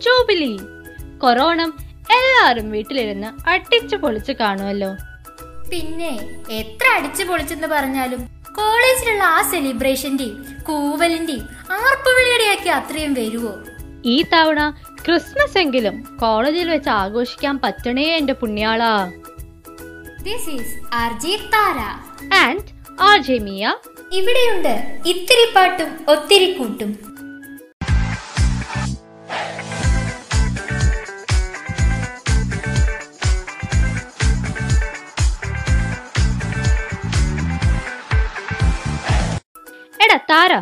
Jubilee. കൊറോണം എല്ലാരും വീട്ടിലിരുന്ന് അടിച്ചു പൊളിച്ച് കാണുമല്ലോ പിന്നെ എത്ര അടിച്ചു പൊളിച്ചെന്ന് പറഞ്ഞാലും കോളേജിലുള്ള ആ സെലിബ്രേഷന്റെയും കൂവലിന്റെയും ആർപ്പുവിളിയുടെയൊക്കെ അത്രയും വരുവോ? ഈ തവണ ക്രിസ്മസ് എങ്കിലും കോളേജിൽ വെച്ച് ആഘോഷിക്കാൻ പറ്റണേ എന്റെ പുണ്യാളാ. This is RJ Thara. And R J Mia. ഇവിടെയുണ്ട് ഇത്തിരി പാട്ടും ഒത്തിരി കൂട്ടും. എടാ താര.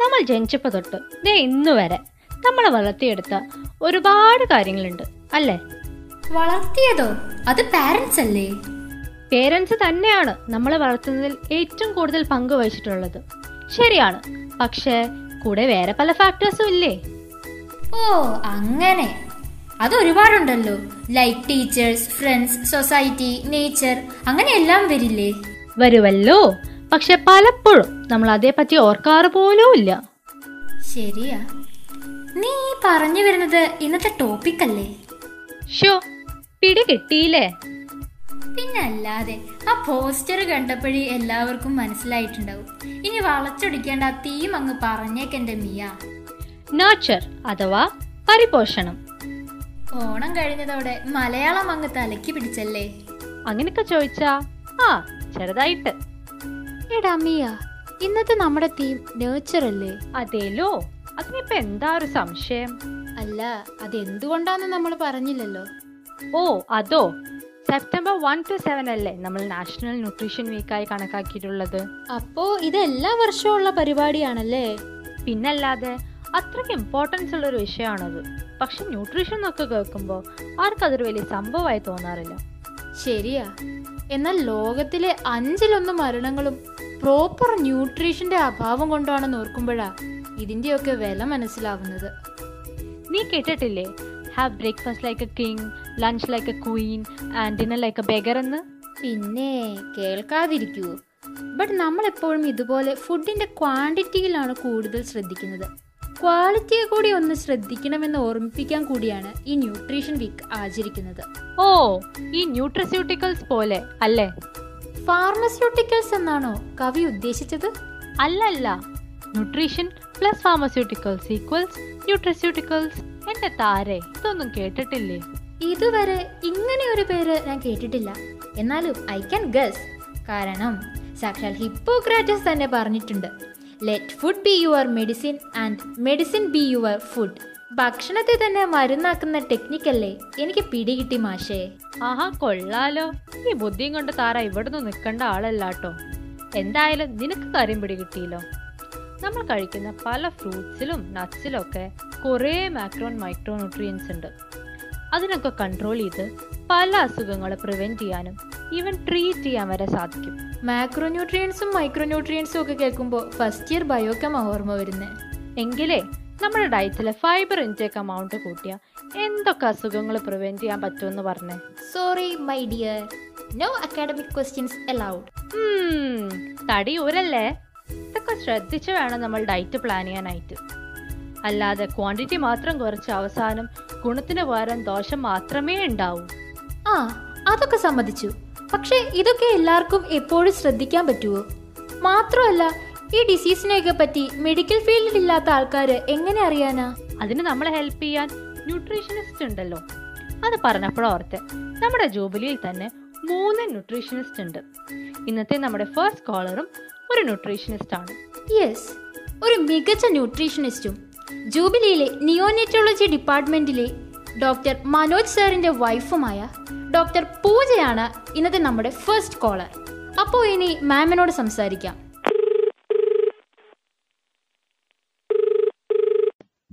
നമ്മൾ ജനിച്ചപ്പോൾ തൊട്ട് ദേ ഇന്ന് വരെ നമ്മളെ വളർത്തിയെടുത്ത ഒരുപാട് കാര്യങ്ങളുണ്ട് അല്ലേ? വളർത്തിയതോ? അത് പാരൻസ് അല്ലേ? പേരൻസ് തന്നെയാണ് നമ്മളെ വളർത്തുന്നതിൽ ഏറ്റവും കൂടുതൽ പങ്ക് വഹിച്ചിട്ടുള്ളത്. ശരിയാണ്. പക്ഷേ കൂടെ വേറെ പല ഫാക്ടേഴ്സും ഇല്ലേ? ഓ അങ്ങനെ. അത് ഒരുപാടുണ്ടല്ലോ. Like teachers friends society nature അങ്ങനെ എല്ലാം വരില്ലേ? വരുമല്ലോ പക്ഷെ പലപ്പോഴും നമ്മൾ അതേപ്പറ്റി ഓർക്കാറ് പോലും ഇല്ല. ശരിയാ. നീ പറഞ്ഞു വരുന്നത് ഇന്നത്തെ ടോപ്പിക് അല്ലേ? ഷോ പിടി കിട്ടിയില്ലേ? പിന്നല്ലാതെ ആ പോസ്റ്റർ കണ്ടപ്പോഴേ എല്ലാവർക്കും മനസ്സിലായിട്ടുണ്ടാവും. ഇനി വളച്ചൊടിക്കേണ്ട ആ തീം അങ്ങ് പറഞ്ഞേക്കെന്റെ മിയ. നോച്ചർ അഥവാ പരിപോഷണം. ഓണം കഴിഞ്ഞതോടെ മലയാളം അങ്ങ് തലക്കി പിടിച്ചല്ലേ? അങ്ങനെയൊക്കെ ചോദിച്ചാ ആ ചെറുതായിട്ട്. എടാ മിയ ഇന്നത്തെ നമ്മുടെ തീം നേച്ചർ അല്ലേ? അതേലോ. അതിനിപ്പോ എന്താ ഒരു സംശയം? അല്ല അതെന്തുകൊണ്ടാന്ന് നമ്മൾ പറഞ്ഞില്ലല്ലോ. ഓ അതോ. സെപ്റ്റംബർ വൺ ടു സെവൻ അല്ലേ നമ്മൾ നാഷണൽ ന്യൂട്രീഷൻ വീക്കായി കണക്കാക്കിയിട്ടുള്ളത്? അപ്പോ ഇത് എല്ലാ വർഷവും ഉള്ള പരിപാടിയാണല്ലേ? പിന്നല്ലാതെ അത്രയ്ക്ക് ഇമ്പോർട്ടൻസ് ഉള്ള ഒരു വിഷയമാണത്. പക്ഷെ ന്യൂട്രീഷൻ എന്നൊക്കെ കേൾക്കുമ്പോൾ ആർക്കതൊരു വലിയ സംഭവമായി തോന്നാറില്ല. ശരിയാ. എന്നാൽ ലോകത്തിലെ അഞ്ചിലൊന്ന് മരണങ്ങളും പ്രോപ്പർ ന്യൂട്രീഷന്റെ അഭാവം കൊണ്ടാണെന്ന് ഓർക്കുമ്പോഴാ ഇതിന്റെയൊക്കെ വില മനസ്സിലാവുന്നത്. നീ കേട്ടിട്ടില്ലേ? Have breakfast like a king lunch like a queen and dinner like a beggar എന്ന്? പിന്നെ കേൾക്കാതിരിക്കൂ ബട്ട് നമ്മൾ എപ്പോഴും ഇതുപോലെ ഫുഡിന്റെ ക്വാണ്ടിറ്റിയിലാണ് കൂടുതൽ ശ്രദ്ധിക്കുന്നത്. ക്വാളിറ്റിയെ കൂടി ഒന്ന് ശ്രദ്ധിക്കണമെന്ന് ഓർമ്മിപ്പിക്കാൻ കൂടിയാണ് ഈ ന്യൂട്രീഷൻ വീക്ക് ആചരിക്കുന്നത്. ഓ ഈ ന്യൂട്രസ്യൂട്ടിക്കൽസ് പോലെ അല്ലേ? ഫാർമസ്യൂട്ടിക്കൽസ് എന്നാണോ കവി ഉദ്ദേശിച്ചത്? അല്ലല്ല. Nutrition plus pharmaceuticals equals nutraceuticals എന്റെ താരെ ഇതൊന്നും കേട്ടിട്ടില്ലേ? ഇതുവരെ ഇങ്ങനെ ഒരു പേര് ഞാൻ കേട്ടിട്ടില്ല. എന്നാലും ഐ ക്യാൻ ഗസ് കാരണം സാക്ഷാൽ ഹിപ്പോക്രാറ്റസ് തന്നെ പറഞ്ഞിട്ടുണ്ട്. Let food be your medicine and medicine be your food ഭക്ഷണത്തെ തന്നെ മരുന്നാക്കുന്ന ടെക്നിക്കല്ലേ എനിക്ക് പിടികിട്ടി മാഷേ. ആഹാ കൊള്ളാലോ. ഈ ബുദ്ധിയും കൊണ്ട് താര ഇവിടുന്ന് നിൽക്കേണ്ട ആളല്ലാട്ടോ. എന്തായാലും നിനക്ക് കാര്യം പിടികിട്ടിയല്ലോ നമ്മൾ കഴിക്കുന്ന പല ഫ്രൂട്ട്സിലും നട്ട്സിലും ഒക്കെ കുറേ മാക്രോൺ മൈക്രോ ന്യൂട്രിയൻസ് ഉണ്ട്. അതിനൊക്കെ കൺട്രോൾ ചെയ്ത് പല അസുഖങ്ങളെ പ്രിവെന്റ് ചെയ്യാനും ഈവൻ ട്രീറ്റ് ചെയ്യാൻ വരെ സാധിക്കും. മാക്രോന്യൂട്രിയൻസും മൈക്രോന്യൂട്രിയൻസും ഒക്കെ കേൾക്കുമ്പോൾ ഫസ്റ്റ് ഇയർ ബയോക്കമാ ഓർമ്മ വരുന്നത് എങ്കിലേ നമ്മുടെ ഡയറ്റിലെ ഫൈബർ ഇൻടേക്ക് എമൗണ്ട് കൂട്ടിയ എന്തൊക്കെ അസുഖങ്ങൾ പ്രിവെന്റ് ചെയ്യാൻ പറ്റുമെന്ന് പറഞ്ഞേ. Sorry my dear no academic questions allowed തടി ഊരല്ലേ? ഇതൊക്കെ ശ്രദ്ധിച്ച് വേണം നമ്മൾ ഡയറ്റ് പ്ലാൻ ചെയ്യാനായിട്ട്. അല്ലാതെ ക്വാണ്ടിറ്റി മാത്രം കുറച്ച് അവസാനം ഗുണത്തിന് പകരം ദോഷം മാത്രമേ ഉണ്ടാവൂ. ആ അതൊക്കെ സമ്മതിച്ചു. പക്ഷേ ഇതൊക്കെ എല്ലാവർക്കും എപ്പോഴും ശ്രദ്ധിക്കാൻ പറ്റുമോ മാത്രമല്ല ഈ ഡിസീസിനെയൊക്കെ പറ്റി മെഡിക്കൽ ഫീൽഡിൽ ഇല്ലാത്ത ആൾക്കാർ എങ്ങനെ അറിയാനാ? അതിന് നമ്മളെ ഹെൽപ്പ് ചെയ്യാൻ ന്യൂട്രീഷനിസ്റ്റ് ഉണ്ടല്ലോ. അത് പറഞ്ഞപ്പോഴോർത്തെ നമ്മുടെ ജൂബിലിയിൽ തന്നെ മൂന്ന് ന്യൂട്രീഷനിസ്റ്റ് ഉണ്ട്. ഇന്നത്തെ നമ്മുടെ ഫസ്റ്റ് കോളറും ഒരു ന്യൂട്രീഷനിസ്റ്റ് ആണ്. യെസ് ഒരു മികച്ച ന്യൂട്രീഷനിസ്റ്റും ജൂബിലിയിലെ നിയോനെറ്റോളജി ഡിപ്പാർട്ട്മെന്റിലെ ഡോക്ടർ മനോജ് സാറിന്റെ വൈഫുമായ ഡോക്ടർ പൂജയാണ് ഇന്നത്തെ നമ്മുടെ ഫസ്റ്റ് കോളർ. അപ്പോൾ ഇനി മാമിനോട് സംസാരിക്കാം.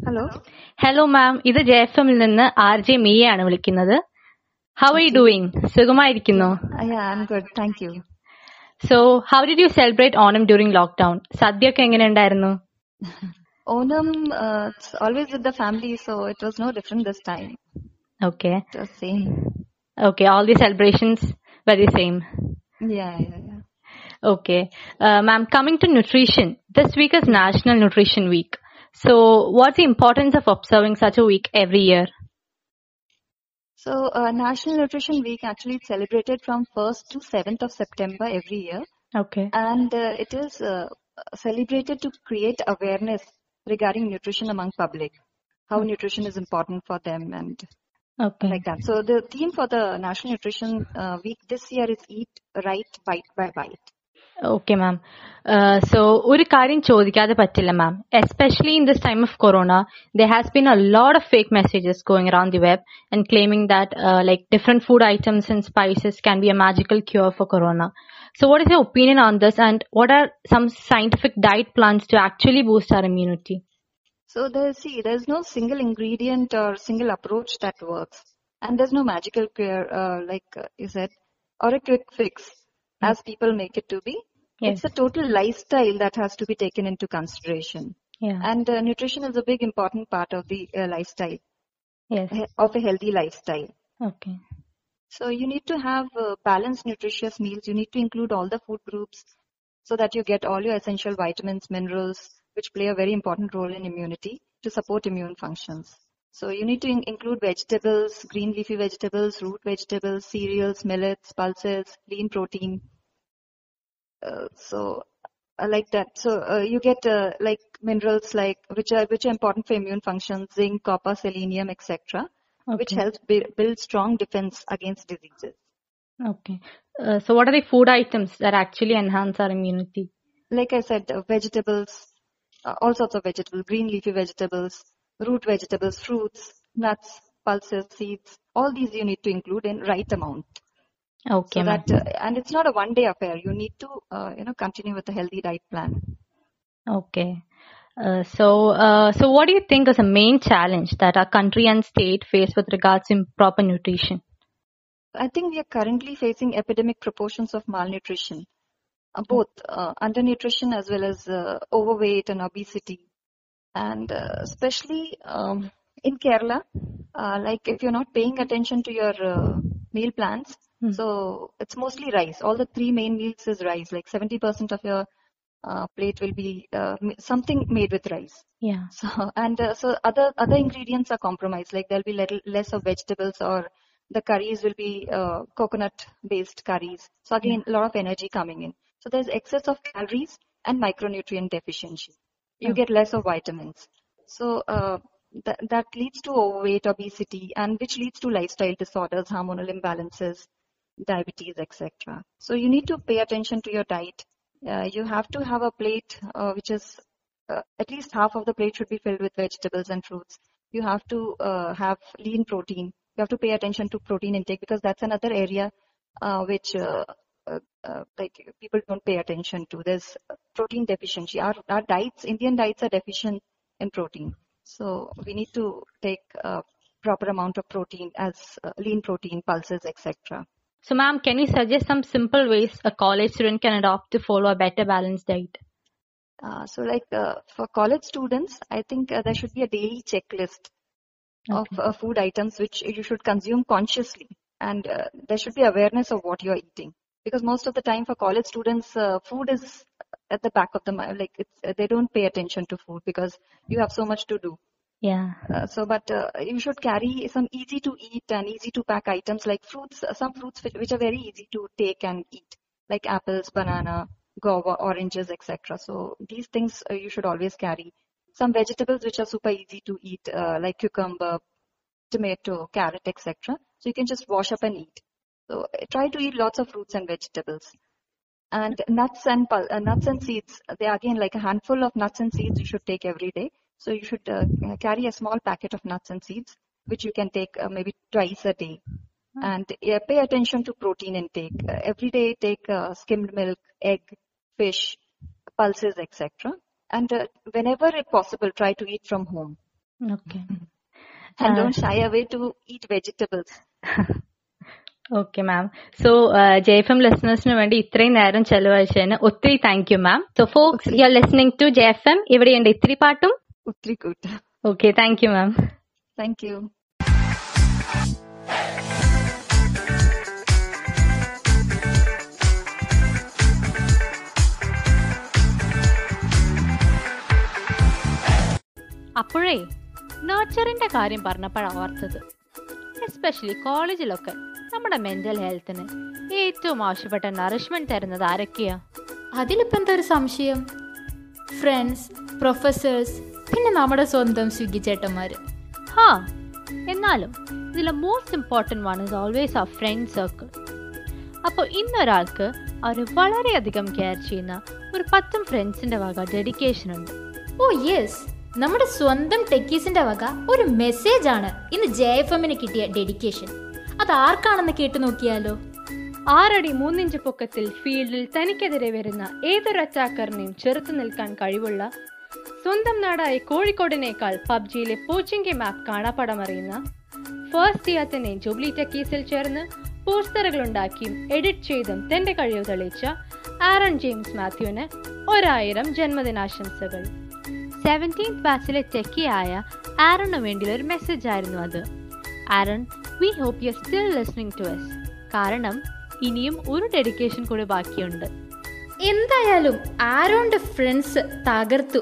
ഹലോ. ഹലോ മാം ഇത് ജെ എഫ് എമ്മിൽ നിന്ന് ആർ ജെ മിയാണ് വിളിക്കുന്നത്. ഹൗ ആർ യു ഡൂയിങ് സുഖമായിരിക്കുന്നു? Thank you so how did you celebrate Onam during lockdown sadya എങ്ങനെ ഉണ്ടായിരുന്നു? Onam, uh, it's always with the family, so it was no different this time. Okay. Same. Okay, all the celebrations were the same. Yeah, yeah, yeah. Okay. Uh, ma'am, coming to nutrition, this week is National Nutrition Week. So, what's the importance of observing such a week every year? So, uh, National Nutrition Week actually celebrated from 1st to 7th of September every year. Okay. And uh, it is uh, celebrated to create awareness regarding nutrition among public, how nutrition is important for them and Okay. like that. So the theme for the National Nutrition uh, Week this year is Eat Right Bite by Bite. Okay ma'am so ഒരു കാര്യം ചോദിക്കാതെ പറ്റില്ല ma'am especially in this time of corona there has been a lot of fake messages going around the web and claiming that like different food items and spices can be a magical cure for corona so what is your opinion on this and what are some scientific diet plans to actually boost our immunity So there, see, there's no single ingredient or single approach that works, and there's no magical cure, uh, like uh, you said, or a quick fix, as people make it to be. Yes. It's a total lifestyle that has to be taken into consideration, Yeah. and uh, nutrition is a big important part of the uh, lifestyle Yes. of a healthy lifestyle. Okay. So you need to have uh, balanced, nutritious meals. You need to include all the food groups so that you get all your essential vitamins, minerals, which play a very important role in immunity to support immune functions. So you need to in- include vegetables, green leafy vegetables, root vegetables, cereals, millets, pulses, lean protein. Uh, so uh, like that. So uh, you get uh, like minerals like which are which are important for immune functions, zinc, copper, selenium, etc which Okay. helps bu- build strong defense against diseases. Okay. Uh, so, what are the food items that actually enhance our immunity? Like I said, uh, vegetables, uh, all sorts of vegetables, green leafy vegetables, root vegetables, fruits, nuts, pulses, seeds, all these you need to include in right amount. Okay, so that, uh, and it's not a one day affair. You need to, uh, you know, continue with a healthy diet plan. Okay. Uh, so, uh, so what do you think is the main challenge that our country and state face with regards to improper nutrition? I think we are currently facing epidemic proportions of malnutrition, uh, both uh, undernutrition as well as uh, overweight and obesity. And uh, especially um, in Kerala, uh, like if you're not paying attention to your uh, meal plans, Hmm. so it's mostly rice. All the three main meals is rice. Like 70% of your uh, plate will be uh, something made with rice. Yeah. So and uh, so other other ingredients are compromised. Like there'll be little less of vegetables, or the curries will be uh, coconut based curries. So again, a lot of energy coming in. So there's excess of calories and micronutrient deficiency. You get less of vitamins. So uh, that that leads to overweight, obesity, and which leads to lifestyle disorders, hormonal imbalances, diabetes, etc. So you need to pay attention to your diet. Uh, you have to have a plate uh, which is uh, at least half of the plate should be filled with vegetables and fruits. You have to uh, have lean protein. You have to pay attention to protein intake because that's another area uh, which like people don't pay attention to. There's protein deficiency. Our, our diets, Indian diets are deficient in protein. So we need to take a proper amount of protein as uh, lean protein, pulses, etc. So, ma'am, can you suggest some simple ways a college student can adopt to follow a better balanced diet? Uh, so like uh, for college students, I think uh, there should be a daily checklist of Okay. uh, food items which you should consume consciously and uh, there should be awareness of what you are eating because most of the time for college students uh, food is at the back of the mind like it's, uh, they don't pay attention to food because you have so much to do. Yeah. uh, so but uh, you should carry some easy to eat and easy to pack items like fruits uh, some fruits which, which are very easy to take and eat like apples banana guava oranges etc so these things uh, you should always carry. Some vegetables which are super easy to eat uh, like cucumber tomato carrot etc so you can just wash up and eat so try to eat lots of fruits and vegetables. And nuts and pul- uh, nuts and seeds they are again like a handful of nuts and seeds you should take every day. So you should uh, carry a small packet of nuts and seeds which you can take uh, maybe twice a day. And yeah, pay attention to protein intake. Uh, every day take uh, skimmed milk egg fish pulses etc and uh, whenever possible try to eat from home. Okay. and don't shy away to eat vegetables okay ma'am so J F M ലിസണേഴ്സിന് വേണ്ടി ഇത്രയും നേരം ചെലവഴിച്ചതിന് ഒത്തിരി thank you ma'am so folks you are listening to J F M ഇവിടെയുണ്ട് ഇത്തിരി പാട്ടും. Utrikut. Okay thank you ma'am thank you അപ്പോഴേ നർച്ചറിന്റെ കാര്യം പറഞ്ഞപ്പോഴാണ് ഓർത്തത്. എസ്പെഷ്യലി കോളേജിലൊക്കെ നമ്മുടെ മെന്റൽ ഹെൽത്തിന് ഏറ്റവും ആവശ്യപ്പെട്ട നറിഷ്മെന്റ് തരുന്നത് ആരൊക്കെയാ? അതിലിപ്പോൾ എന്താ ഒരു സംശയം? ഫ്രണ്ട്സ് പ്രൊഫസേഴ്സ് പിന്നെ നമ്മുടെ സ്വന്തം സ്വിഗ്ഗി ചേട്ടന്മാര്. ഹാ എന്നാലും ഇതിലെ most important one is always ആ ഫ്രണ്ട് സർക്കിൾ അപ്പോൾ ഇന്നൊരാൾക്ക് അവർ വളരെയധികം കെയർ ചെയ്യുന്ന ഒരു പത്തും ഫ്രണ്ട്സിന്റെ വക ഡെഡിക്കേഷൻ ഉണ്ട്. ഓ യെസ് നമ്മുടെ സ്വന്തം ടെക്കീസിന്റെ വക ഒരു മെസ്സേജ് ആണ് ഇന്ന് ജെ എഫ് എമ്മിന് കിട്ടിയ ഡെഡിക്കേഷൻ അത് ആർക്കാണെന്ന് കേട്ടു നോക്കിയാലോ? ആറടി മൂന്നിഞ്ച് പൊക്കത്തിൽ ഫീൽഡിൽ തനിക്കെതിരെ വരുന്ന ഏതൊരു അറ്റാക്കറിനെയും ചെറുത്തു നിൽക്കാൻ കഴിവുള്ള സ്വന്തം നാടായ കോഴിക്കോടിനേക്കാൾ പബ്ജിയിലെ പോച്ചിങ്കി മാപ്പ് കാണാപ്പടമറിയുന്ന ഫസ്റ്റ് ചെയ്യാത്തനെ ജൂബിലി ടെക്കീസിൽ ചേർന്ന് പോസ്റ്ററുകളുണ്ടാക്കിയും എഡിറ്റ് ചെയ്തും തന്റെ കഴിവ് തെളിയിച്ച ആരൺ ജെയിംസ് മാത്യുവിന് ഒരായിരം ജന്മദിനാശംസകൾ. സെവന്റീൻത് ബാച്ചിലെ ടെക്കിയായ ആരണിനു വേണ്ടിയുള്ള ഒരു മെസ്സേജ് ആയിരുന്നു അത്. Aaron we hope you still listening to us കാരണം ഇനിയും ഒരു ഡെഡിക്കേഷൻ കൂടി ബാക്കിയുണ്ട്. എന്തായാലും ആരോണ്ട് ഫ്രണ്ട്സ് തകർത്തു.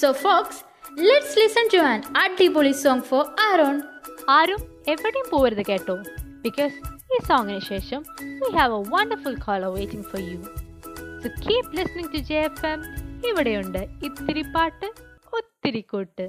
So folks let's listen to an അടിപൊളി സോങ് ഫോർ ആരോൺ ആരും എവിടെയും പോകരുത് കേട്ടോ. ബിക്കോസ് ഈ സോങ്ങിന് ശേഷം we have a wonderful caller waiting for you so keep listening to J F M ഇവിടെയുണ്ട് ഇത്തിരി പാട്ട് ഒത്തിരി കൂട്ട്.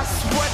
I sweat.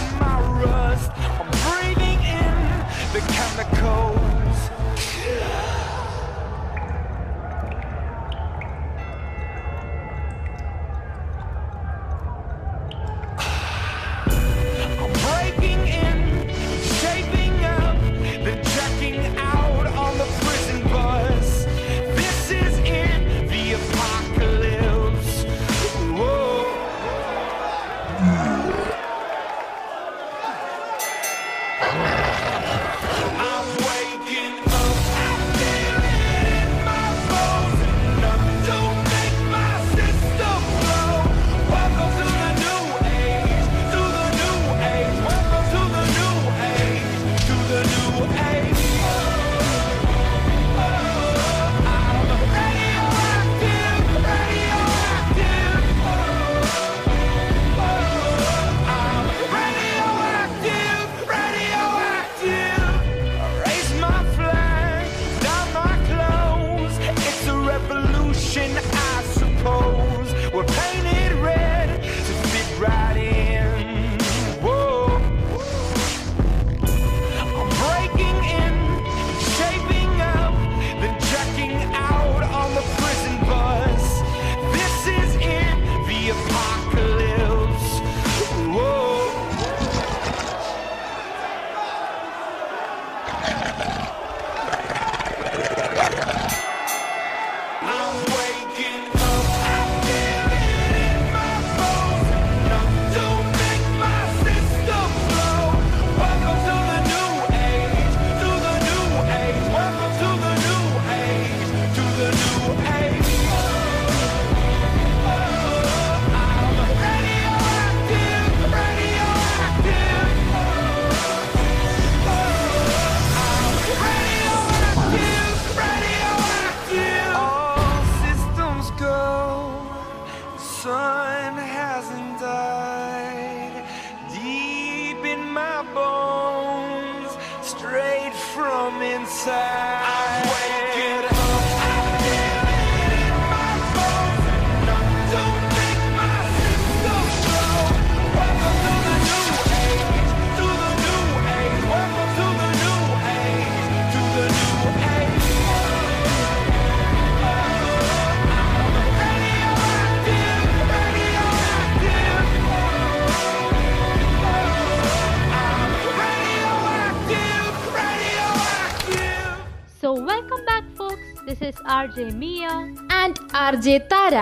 Is RJ and R J Thara.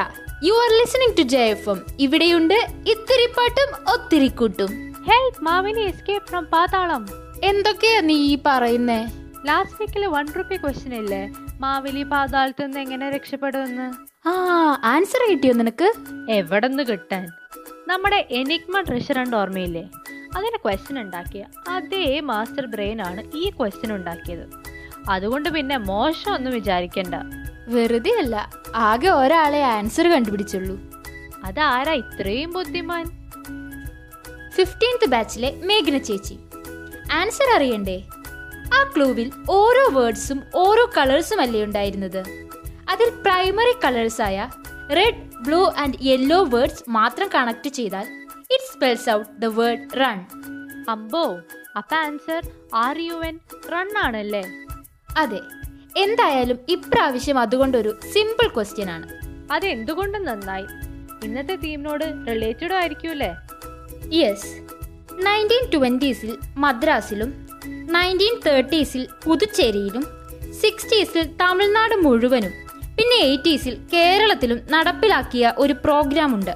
You are listening to J F M ഇവിടെയുണ്ട് ഇത്തിരി പാട്ടും ഒത്തിരി കൂട്ടും. Help മാവിനി എസ്കേപ്പ് ഫ്രം പാതാളം. എന്തൊക്കെയാ നീ ഈ പറയുന്നേ? ലാസ്റ്റ് വീക്കിൽ വൺ റുപ്പി ക്വസ്റ്റ്യൻ ഇല്ലേ? മാവിലി പാതാളത്ത് നിന്ന് എങ്ങനെ രക്ഷപ്പെടുമെന്ന്? ആ ആൻസർ കിട്ടിയോ നിനക്ക്? എവിടെ നിന്ന് കിട്ടാൻ? നമ്മുടെ എനിഗ്മ ട്രഷർ ഉണ്ട് ഓർമ്മയില്ലേ? അതിന് ക്വസ്റ്റ്യൻ ഉണ്ടാക്കിയ അതേ മാസ്റ്റർ ബ്രെയിൻ ആണ് ഈ ക്വസ്റ്റ്യൻ ഉണ്ടാക്കിയത്. അതുകൊണ്ട് പിന്നെ മോശം ഒന്നും വിചാരിക്കണ്ട. വെറുതെ അല്ല ആകെ ഒരാളെ ആൻസർ കണ്ടുപിടിച്ചുള്ളൂ. അതാരാ ഇത്രയും ബുദ്ധിമാൻ? ഫിഫ്റ്റീൻത്ത് ബാച്ചിലെ മേഘന ചേച്ചി. ആൻസർ അറിയണ്ടേ? ആ ക്ലൂവിൽ ഓരോ വേർഡ്സും ഓരോ കളേഴ്സും അല്ലേ ഉണ്ടായിരുന്നത്? അതിൽ primary കളേഴ്സായ red blue and yellow words മാത്രം കണക്ട് ചെയ്താൽ it spells out the word run അമ്പോ അപ്പൊ answer R U N run ആണല്ലേ? അതെ. എന്തായാലും ഇപ്രാവശ്യം അതുകൊണ്ടൊരു സിമ്പിൾ ക്വസ്റ്റ്യൻ ആണ്. അത് എന്തുകൊണ്ടും നന്നായി. ഇന്നത്തെ തീമിനോട് റിലേറ്റഡ് ആയിരിക്കൂലേ യെസ് നയന്റീൻ ട്വന്റീസിൽ മദ്രാസിലും നയന്റീൻ തേർട്ടീസിൽ പുതുച്ചേരിയിലും സിക്സ്റ്റീസിൽ തമിഴ്നാട് മുഴുവനും പിന്നെ എയ്റ്റീസിൽ കേരളത്തിലും നടപ്പിലാക്കിയ ഒരു പ്രോഗ്രാം ഉണ്ട്.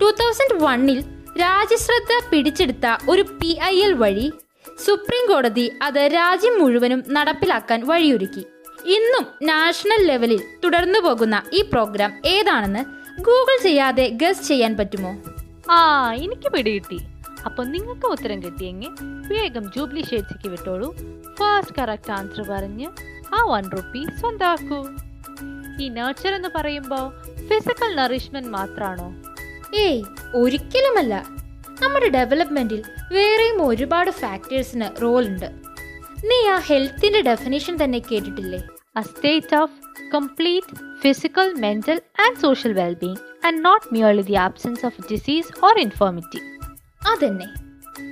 ടു തൗസൻഡ് വണ്ണിൽ രാജ്യശ്രദ്ധ പിടിച്ചെടുത്ത ഒരു പി ഐ എൽ വഴി സുപ്രീം കോടതി അത് രാജ്യം മുഴുവനും നടപ്പിലാക്കാൻ വഴിയൊരുക്കി. ഇന്നും നാഷണൽ ലെവലിൽ തുടർന്നു പോകുന്ന ഈ പ്രോഗ്രാം ഏതാണെന്ന് ഗൂഗിൾ ചെയ്യാതെ ഗസ് ചെയ്യാൻ പറ്റുമോ? ആ എനിക്ക് പിടികിട്ടി അപ്പൊ നിങ്ങൾക്ക് ഉത്തരം കിട്ടിയെങ്കിൽ വേഗം ജൂബ്ലി ഷേഡ്സിക്ക് വിട്ടോളൂ. ഫാസ്റ്റ് കറക്റ്റ് ആൻസർ പറഞ്ഞ് ആ വൺ റുപ്പി സ്വന്താക്കൂ. ഈ നേർച്ചർ എന്ന് പറയുമ്പോ ഫിസിക്കൽ നറിഷ്മെന്റ് മാത്രാണോ? ഏയ് ഒരിക്കലുമല്ല. നമ്മുടെ ഡെവലപ്മെന്റിൽ വേറെയും ഒരുപാട് ഫാക്ടേഴ്സിന് റോൾ ഉണ്ട്. നീ ആ ഹെൽത്തിന്റെ ഡെഫിനേഷൻ തന്നെ കേട്ടിട്ടില്ലേ? A state of complete physical mental and social wellbeing and not merely the absence of disease or infirmity അതന്നെ.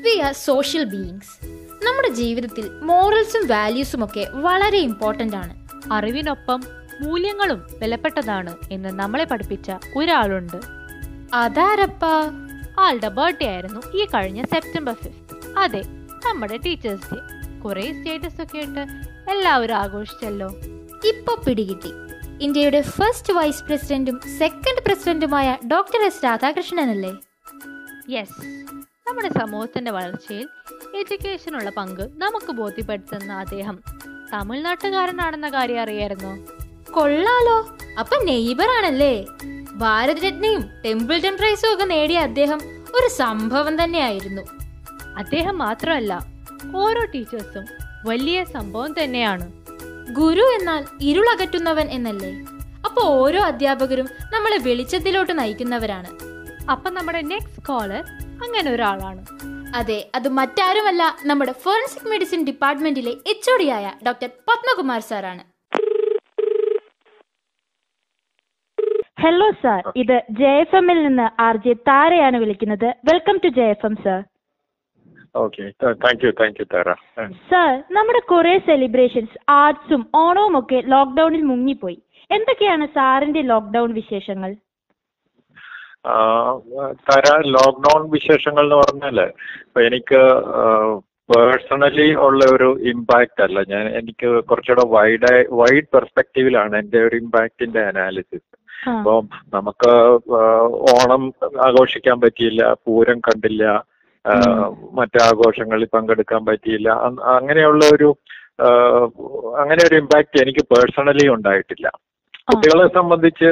വി ആർ സോഷ്യൽ ബീയിങ്സ് നമ്മുടെ ജീവിതത്തിൽ മോറൽസും വാല്യൂസും ഒക്കെ വളരെ ഇമ്പോർട്ടന്റ് ആണ്. അറിവിനൊപ്പം മൂല്യങ്ങളും വിലപ്പെട്ടതാണ് എന്ന് നമ്മളെ പഠിപ്പിച്ച ഒരാളുണ്ട്. അതാരപ്പാ? ആളുടെ ബർത്ത്ഡേ ആയിരുന്നു ഈ കഴിഞ്ഞ സെപ്റ്റംബർ ഫിഫ്ത്ത് അതെ നമ്മുടെ ടീച്ചേഴ്സ് ഡേ കുറെ സ്റ്റേറ്റസ് ഒക്കെ ഇട്ട് എല്ലാവരും ആഘോഷിച്ചല്ലോ. ഇപ്പൊ പിടികിട്ടി. ഇന്ത്യയുടെ ഫസ്റ്റ് വൈസ് പ്രസിഡന്റും സെക്കൻഡ് പ്രസിഡന്റുമായ ഡോക്ടർ എസ് രാധാകൃഷ്ണൻ അല്ലേ യെസ് നമ്മുടെ സമൂഹത്തിന്റെ വളർച്ചയിൽ എഡ്യൂക്കേഷനുള്ള പങ്ക് നമുക്ക് ബോധ്യപ്പെടുത്തുന്ന അദ്ദേഹം തമിഴ്നാട്ടുകാരനാണെന്ന കാര്യം അറിയായിരുന്നോ? കൊള്ളാലോ. അപ്പൊ നെയ്ബർ ആണല്ലേ ഭാരത് രത്നയും ടെമ്പിൾട്ടൺ പ്രൈസും ഒക്കെ നേടിയ അദ്ദേഹം ഒരു സംഭവം തന്നെയായിരുന്നു. അദ്ദേഹം മാത്രമല്ല ഓരോ ടീച്ചേഴ്സും വലിയ സംഭവം തന്നെയാണ്. ഗുരു എന്നാൽ ഇരുളകറ്റുന്നവൻ എന്നല്ലേ? അപ്പോൾ ഓരോ അധ്യാപകരും നമ്മളെ വെളിച്ചത്തിലോട്ട് നയിക്കുന്നവരാണ്. അപ്പൊ നമ്മുടെ നെക്സ്റ്റ് കോളർ അങ്ങനെ ഒരാളാണ്. അതെ അത് മറ്റാരുമല്ല നമ്മുടെ ഫോറൻസിക് മെഡിസിൻ ഡിപ്പാർട്ട്മെന്റിലെ എച്ച് ആയ ഡോക്ടർ പത്മകുമാർ സാറാണ് ഹലോ സാർ ഇത് ജെ എഫ് എമ്മിൽ നിന്ന് ആർ ജെ താരയാണ് വിളിക്കുന്നത്. Welcome to J F M sir okay thank you thank you Tara sir നമ്മുടെ കുറെ സെലിബ്രേഷൻസ് ആർട്സും ഓണവും ഒക്കെ ലോക്ക്ഡൌണിൽ മുങ്ങിപ്പോയി. എന്തൊക്കെയാണ് സാറിന്റെ ലോക്ക്ഡൌൺ വിശേഷങ്ങൾ? താര ലോക്ക്ഡൗൺ വിശേഷങ്ങൾ എന്ന് പറഞ്ഞാൽ എനിക്ക് പേഴ്സണലി ഉള്ള ഒരു ഇമ്പാക്റ്റ് അല്ല. ഞാൻ എനിക്ക് കുറച്ചുകൂടെ വൈഡ് വൈഡ് പെർസ്പെക്റ്റീവിലാണ് എന്റെ ഒരു ഇമ്പാക്റ്റിന്റെ അനാലിസിസ് അപ്പം നമുക്ക് ഓണം ആഘോഷിക്കാൻ പറ്റിയില്ല പൂരം കണ്ടില്ല മറ്റാഘോഷങ്ങളിൽ മറ്റ് ആഘോഷങ്ങളിൽ പങ്കെടുക്കാൻ പറ്റിയില്ല. അങ്ങനെയുള്ള ഒരു അങ്ങനെ ഒരു ഇമ്പാക്റ്റ് എനിക്ക് പേഴ്സണലി ഉണ്ടായിട്ടില്ല. കുട്ടികളെ സംബന്ധിച്ച്